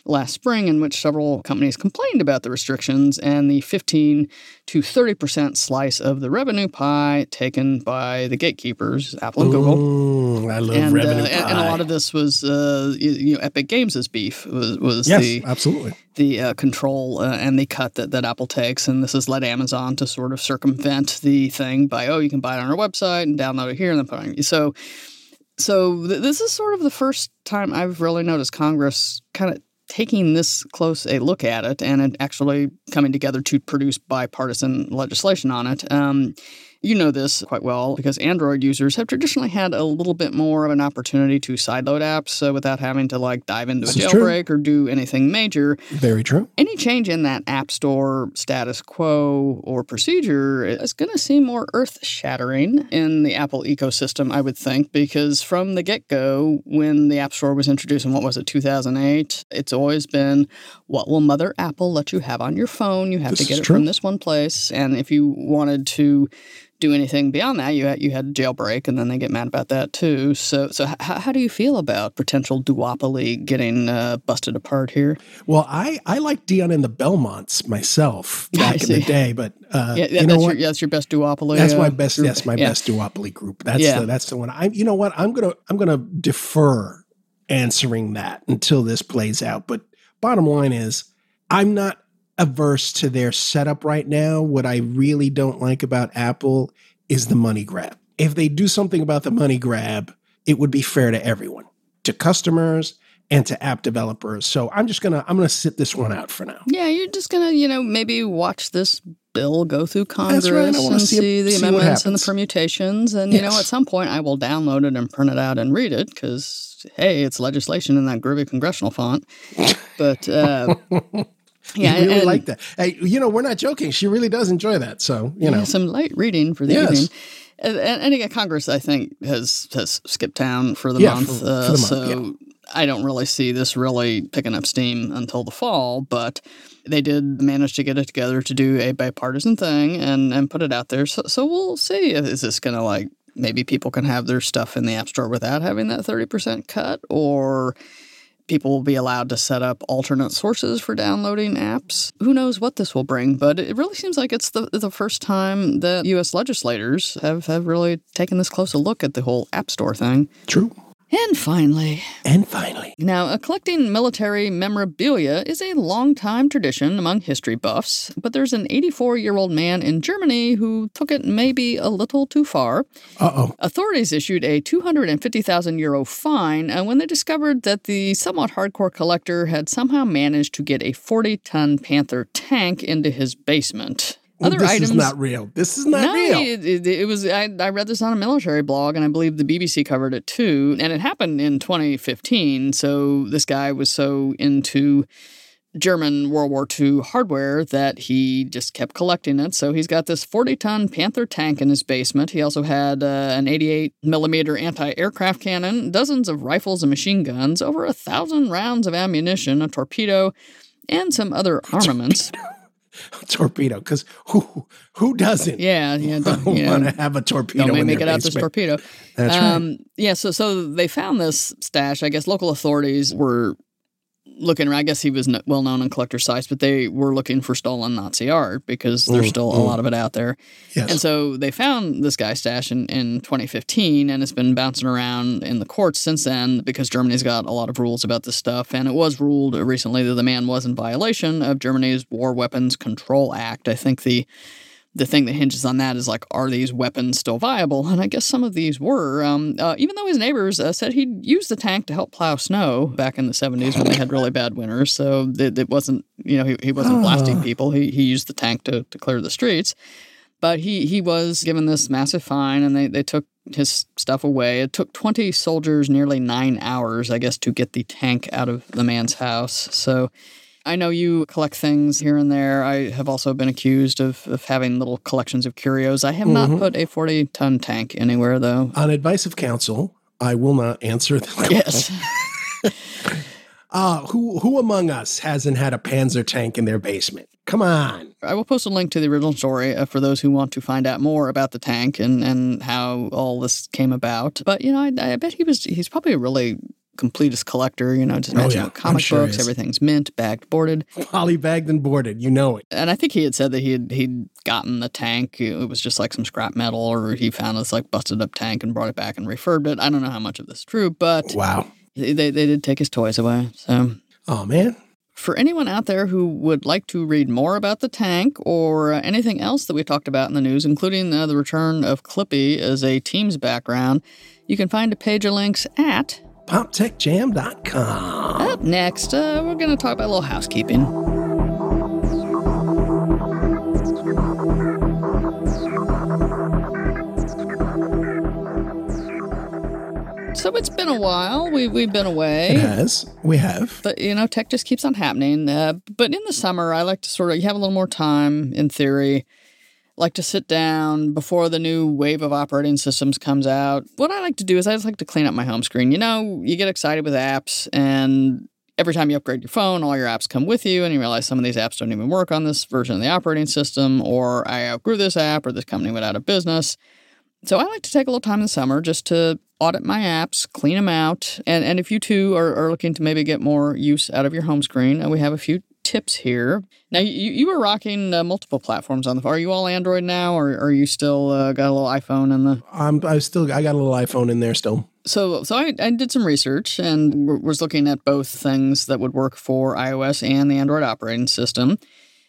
last spring in which several companies complained about the restrictions and the 15 to 30% slice of the revenue pie taken by the gatekeepers, Apple and Google. Mm, I love and, revenue uh, pie. and, and a lot of this was, uh, you, you know, Epic Games' beef was, was yes, the absolutely. the uh, control uh, and the cut that, that Apple takes. And this has led Amazon to sort of circumvent the thing by, oh, you can buy it on our website and download it here and then put it on. So, so th- this is sort of the first time I've really noticed Congress kind of taking this close a look at it and actually coming together to produce bipartisan legislation on it. Um, you know this quite well because Android users have traditionally had a little bit more of an opportunity to sideload apps uh, without having to like dive into a This jailbreak or do anything major. Very true. Any change in that App Store status quo or procedure is going to seem more earth shattering in the Apple ecosystem, I would think, because from the get go, when the App Store was introduced in what was it, 2008, it's always been what will Mother Apple let you have on your phone? You have This to get it true. from this one place. And if you wanted to, do anything beyond that, you had you had jailbreak, and then they get mad about that too. So, so h- how do you feel about potential duopoly getting uh, busted apart here? Well, I I like Dion and the Belmonts myself back in the day, but uh, Yeah, you that's, know your, what? yeah, that's your best duopoly. That's uh, my best. group. That's my Yeah. best duopoly group. That's Yeah. the, that's the one. I. You know what? I'm gonna I'm gonna defer answering that until this plays out. But bottom line is, I'm not averse to their setup right now. What I really don't like about Apple is the money grab. If they do something about the money grab, it would be fair to everyone, to customers and to app developers. So I'm just gonna I'm gonna sit this one out for now. Yeah, you're just gonna, you know, maybe watch this bill go through Congress right. And see see, the see amendments and the permutations. And you know, at some point, I will download it and print it out and read it because hey, it's legislation in that groovy congressional font. But uh, yeah, I really and- like that. Hey, you know, we're not joking. She really does enjoy that. So you know, Yeah, some light reading for the Yes. evening. And, and again, Congress, I think, has has skipped town for the Yeah, month. for- for uh, the month, so I don't really see this really picking up steam until the fall. But they did manage to get it together to do a bipartisan thing and and put it out there. So so we'll see. Is this going to like maybe people can have their stuff in the app store without having that thirty percent cut, or people will be allowed to set up alternate sources for downloading apps. Who knows what this will bring, but it really seems like it's the the first time that US legislators have, have really taken this close a look at the whole App Store thing. true. And finally, And finally, now, collecting military memorabilia is a long-time tradition among history buffs, but there's an 84-year-old man in Germany who took it maybe a little too far. uh oh. Authorities issued a 250,000 euro fine uh, when they discovered that the somewhat hardcore collector had somehow managed to get a 40 ton Panther tank into his basement. Other this items. is not real. This is not no, real. It, it, it was. I, I read this on a military blog, and I believe the BBC covered it too. And it happened in 2015. So this guy was so into German World War II hardware that he just kept collecting it. So he's got this 40 ton Panther tank in his basement. He also had uh, an 88 millimeter anti aircraft cannon, dozens of rifles and machine guns, over a thousand rounds of ammunition, a torpedo, and some other armaments. torpedo, because who who doesn't Yeah, yeah. don't- want to have a torpedo? don't make their out this torpedo. That's right. um, Yeah, so so they found this stash. I guess local authorities were looking around. I guess he was well known on collector sites, but they were looking for stolen Nazi art because there's Mm, still a mm. lot of it out there. Yes. And so they found this guy's stash in, in 2015, and it's been bouncing around in the courts since then because Germany's got a lot of rules about this stuff. And it was ruled recently that the man was in violation of Germany's War Weapons Control Act. I think the the thing that hinges on that is like, are these weapons still viable? And I guess some of these were. Um, uh, even though his neighbors uh, said he'd used the tank to help plow snow back in the 70s when they had really bad winters. So it, it wasn't, you know, he, he wasn't blasting Ah. people. He, he used the tank to, to clear the streets. But he, he was given this massive fine and they, they took his stuff away. It took 20 soldiers nearly nine hours, I guess, to get the tank out of the man's house. So I know you collect things here and there. I have also been accused of, of having little collections of curios. I have not Mhm. put a 40 ton tank anywhere, though. On advice of counsel, I will not answer the Yes. Uh, who who among us hasn't had a Panzer tank in their basement? Come on. I will post a link to the original story uh, for those who want to find out more about the tank and, and how all this came about. But, you know, I, I bet he was, he's probably a really completist collector, you know, just Oh, imagine yeah. comic sure books, everything's mint, bagged, boarded. Polybagged and boarded, you know it. And I think he had said that he had he'd gotten the tank. It was just like some scrap metal, or he found this like busted up tank and brought it back and refurbed it. I don't know how much of this is true, but Wow. they, they did take his toys away. So Oh man. for anyone out there who would like to read more about the tank or anything else that we talked about in the news, including uh, the return of Clippy as a Teams background, you can find a page of links at. PopTechJam.com. Up next, uh, we're going to talk about a little housekeeping. So it's been a while. We, we've been away. It has. We have. But you know, tech just keeps on happening. Uh, but in the summer, I like to sort of you have a little more time in theory. Like to sit down before the new wave of operating systems comes out. What I like to do is I just like to clean up my home screen. You know, you get excited with apps, and every time you upgrade your phone, all your apps come with you, and you realize some of these apps don't even work on this version of the operating system, or I outgrew this app, or this company went out of business. So I like to take a little time in the summer just to audit my apps, clean them out. And, and if you too are, are looking to maybe get more use out of your home screen, we have a few tips here. Now, you, you were rocking uh, multiple platforms on the Are you all Android now, or are you still uh, got a little iPhone in the. I'm I still I got a little iPhone in there still. So, so I, I did some research and w- was looking at both things that would work for iOS and the Android operating system.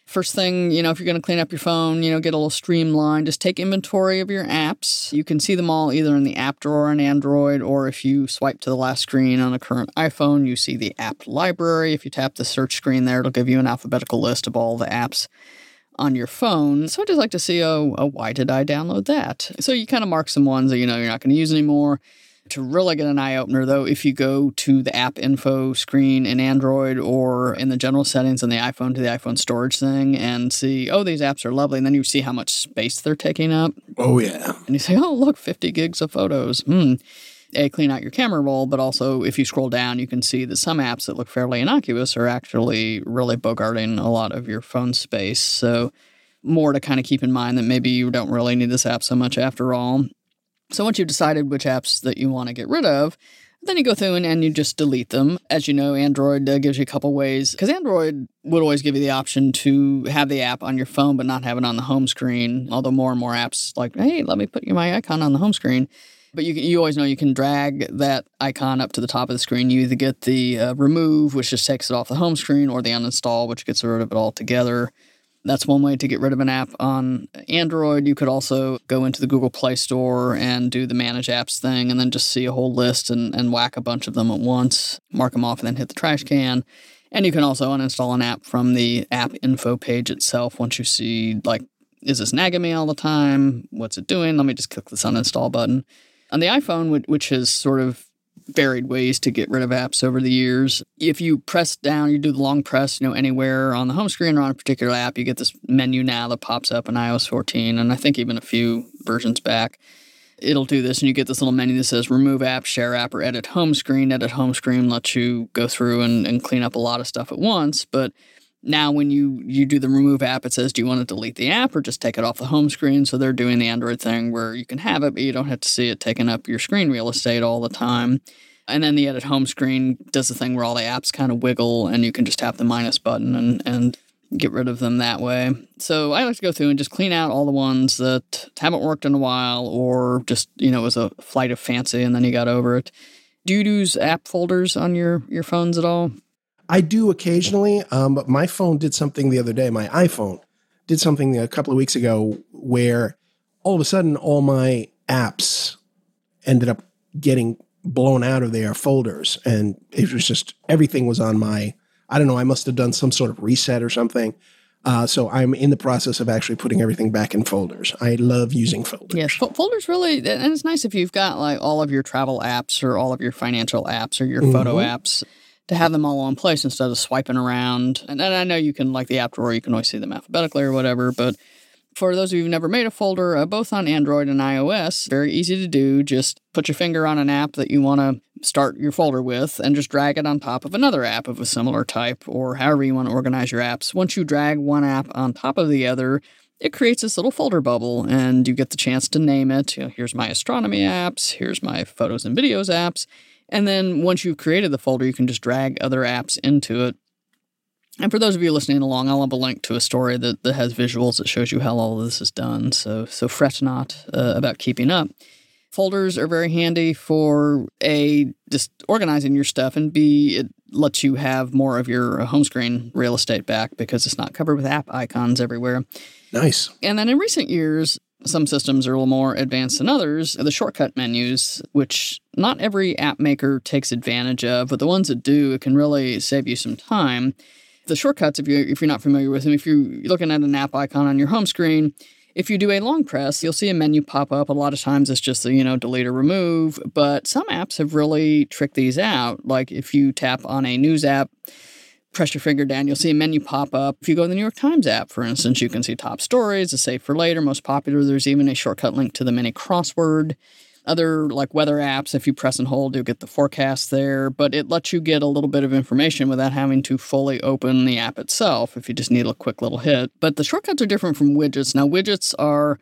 First thing, you know, if you're going to clean up your phone, you know, get a little streamlined, just take inventory of your apps. You can see them all either in the app drawer on Android or if you swipe to the last screen on a current iPhone, you see the app library. If you tap the search screen there, it'll give you an alphabetical list of all the apps on your phone. So I just like to see, oh, oh why did I download that? So you kind of mark some ones that you know you're not going to use anymore. To really get an eye opener, though, if you go to the app info screen in Android or in the general settings on the iPhone to the iPhone storage thing and see, oh, these apps are lovely. And then you see how much space they're taking up. Oh yeah. And you say, oh, look, 50 gigs of photos. Hmm. A, clean out your camera roll, but also if you scroll down, you can see that some apps that look fairly innocuous are actually really bogarting a lot of your phone space. So, more to kind of keep in mind that maybe you don't really need this app so much after all. So once you've decided which apps that you want to get rid of, then you go through and, and you just delete them. As you know, Android uh, gives you a couple ways because Android would always give you the option to have the app on your phone but not have it on the home screen. Although more and more apps like, hey, let me put my icon on the home screen. But you, you always know you can drag that icon up to the top of the screen. You either get the uh, remove, which just takes it off the home screen, or the uninstall, which gets rid of it altogether. That's one way to get rid of an app on Android. You could also go into the Google Play Store and do the manage apps thing and then just see a whole list and, and whack a bunch of them at once, mark them off, and then hit the trash can. And you can also uninstall an app from the app info page itself once you see, like, is this nagging me all the time? What's it doing? Let me just click this uninstall button. On the iPhone, which- has sort of varied ways to get rid of apps over the years. If you press down, you do the long press, you know, anywhere on the home screen or on a particular app, you get this menu now that pops up in iOS 14, and I think even a few versions back. It'll do this, and you get this little menu that says remove app, share app, or edit home screen. Edit home screen lets you go through and, and clean up a lot of stuff at once. But now when you you do the remove app, it says, do you want to delete the app or just take it off the home screen? So they're doing the Android thing where you can have it, but you don't have to see it taking up your screen real estate all the time. And then the edit home screen does the thing where all the apps kind of wiggle and you can just tap the minus button and, and get rid of them that way. So I like to go through and just clean out all the ones that haven't worked in a while or just, you know, it was a flight of fancy and then you got over it. Do you use app folders on your, your phones at all? I do occasionally, um, but my phone did something the other day. My iPhone did something a couple of weeks ago where all of a sudden all my apps ended up getting blown out of their folders, and it was just everything was on my. I don't know. I must have done some sort of reset or something. Uh, so I'm in the process of actually putting everything back in folders. I love using folders. Yes, fo- folders really, and it's nice if you've got like all of your travel apps or all of your financial apps or your photo Mhm. apps to have them all in place instead of swiping around. And, and I know you can, like the app drawer, you can always see them alphabetically or whatever, but for those of you who've never made a folder, uh, both on Android and iOS, very easy to do. Just put your finger on an app that you want to start your folder with and just drag it on top of another app of a similar type or however you want to organize your apps. Once you drag one app on top of the other, it creates this little folder bubble and you get the chance to name it. You know, here's my astronomy apps, here's my photos and videos apps. And then once you've created the folder, you can just drag other apps into it. And for those of you listening along, I'll have a link to a story that, that has visuals that shows you how all of this is done. So so fret not uh, about keeping up. Folders are very handy for a just organizing your stuff, and b it lets you have more of your home screen real estate back because it's not covered with app icons everywhere. Nice. And then in recent years, some systems are a little more advanced than others. The shortcut menus, which not every app maker takes advantage of, but the ones that do, it can really save you some time the shortcuts, if you're, if you're not familiar with them, if you're looking at an app icon on your home screen, if you do a long press, you'll see a menu pop up. A lot of times it's just a, you know, delete or remove, but some apps have really tricked these out. Like if you tap on a news app, press your finger down, you'll see a menu pop up. If you go to the New York Times app, for instance, you can see top stories, a save for later, most popular. There's even a shortcut link to the mini crossword other like weather apps, if you press and hold, you'll get the forecast there, but it lets you get a little bit of information without having to fully open the app itself if you just need a quick little hit. But the shortcuts are different from widgets. Now, widgets are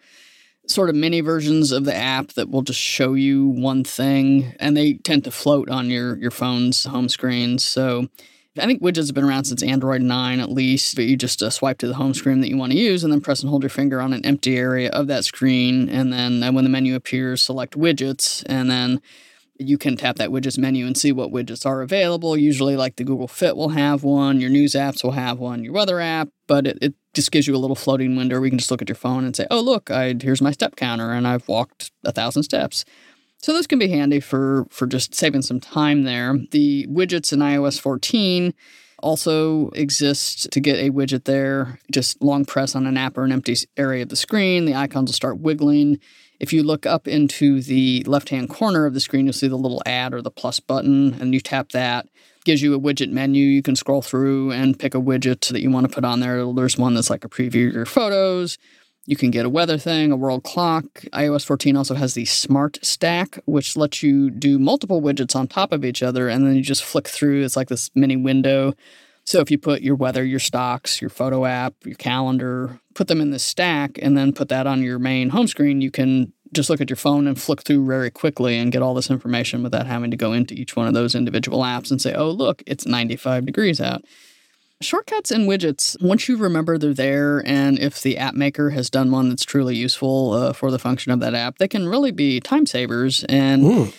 sort of mini versions of the app that will just show you one thing and they tend to float on your your phone's home screen. So I think widgets have been around since Android 9 at least, but you just uh, swipe to the home screen that you want to use and then press and hold your finger on an empty area of that screen. And then uh, when the menu appears, select widgets and then you can tap that widgets menu and see what widgets are available. Usually, like the Google Fit will have one, your news apps will have one, your weather app, but it, it just gives you a little floating window where you can just look at your phone and say, oh, look, I, here's my step counter and I've walked a thousand steps. So those can be handy for for just saving some time there. The widgets in iOS 14 also exist to get a widget there. Just long press on an app or an empty area of the screen, the icons will start wiggling. If you look up into the left-hand corner of the screen, you'll see the little add or the plus button, and you tap that. Gives you a widget menu. You can scroll through and pick a widget that you want to put on there. There's one that's like a preview of your photos. You can get a weather thing, a world clock. iOS 14 also has the Smart Stack, which lets you do multiple widgets on top of each other, and then you just flick through. It's like this mini window. So if you put your weather, your stocks, your photo app, your calendar, put them in the stack, and then put that on your main home screen, you can just look at your phone and flick through very quickly and get all this information without having to go into each one of those individual apps and say, oh, look, it's 95 degrees out. Shortcuts and widgets, once you remember they're there, and if the app maker has done one that's truly useful uh, for the function of that app, they can really be time savers and mm.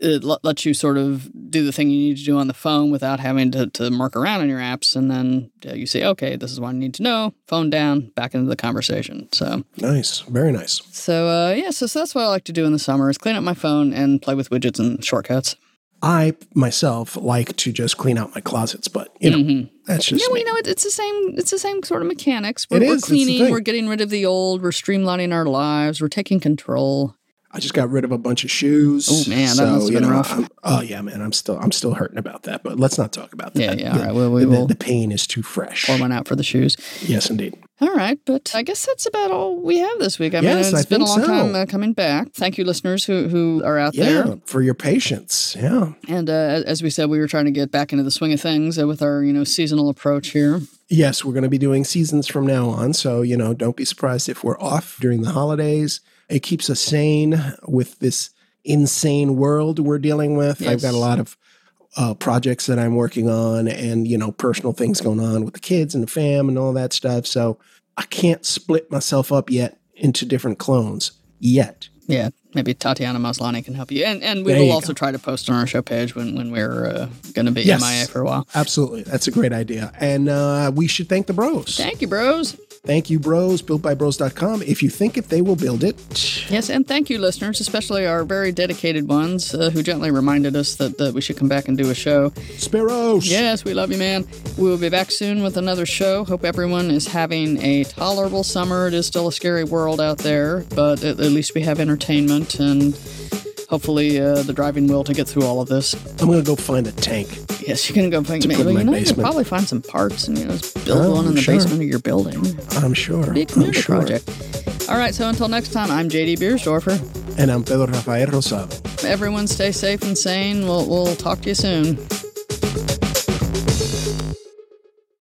it l- lets you sort of do the thing you need to do on the phone without having to, to mark around in your apps. And then uh, you say, okay, this is what I need to know, phone down, back into the conversation. So nice, very nice. So, uh, yeah, so, so that's what I like to do in the summer is clean up my phone and play with widgets and shortcuts. I myself like to just clean out my closets, but you know mm-hmm. that's just yeah. Well, you know, it, it's the same. It's the same sort of mechanics. We're, we're cleaning. We're getting rid of the old. We're streamlining our lives. We're taking control. I just got rid of a bunch of shoes. Oh man, so, that must been know, rough. I'm, oh yeah, man, I'm still I'm still hurting about that. But let's not talk about that. Yeah, yeah. The, all right, well, we the, will. The pain is too fresh. Pour one out for the shoes. Yes, indeed. All right, but I guess that's about all we have this week. I yes, mean, it's I been a long so. time uh, coming back. Thank you, listeners who who are out yeah, there, for your patience. Yeah, and uh, as we said, we were trying to get back into the swing of things uh, with our you know seasonal approach here. Yes, we're going to be doing seasons from now on. So you know, don't be surprised if we're off during the holidays it keeps us sane with this insane world we're dealing with. Yes. I've got a lot of uh, projects that I'm working on and, you know, personal things going on with the kids and the fam and all that stuff. So I can't split myself up yet into different clones yet. Yeah, maybe Tatiana Maslany can help you. And and we there will also go. try to post on our show page when, when we're uh, going to be yes, MIA for a while. Absolutely. That's a great idea. And uh, we should thank the bros. Thank you, bros. Thank you, bros, builtbybros.com. If you think it, they will build it. Yes, and thank you, listeners, especially our very dedicated ones uh, who gently reminded us that, that we should come back and do a show. Sparrows! Yes, we love you, man. We will be back soon with another show. Hope everyone is having a tolerable summer. It is still a scary world out there, but at, at least we have entertainment and hopefully uh, the driving wheel to get through all of this. I'm going to go find a tank. Yes, you can go find To maybe put in you know you probably find some parts and you know just build Oh, one in the sure. basement of your building. I'm sure. I'm community sure. project. All right, so until next time, I'm JD Biersdorfer. And I'm Pedro Rafael Rosado. Everyone stay safe and sane. We'll we'll talk to you soon.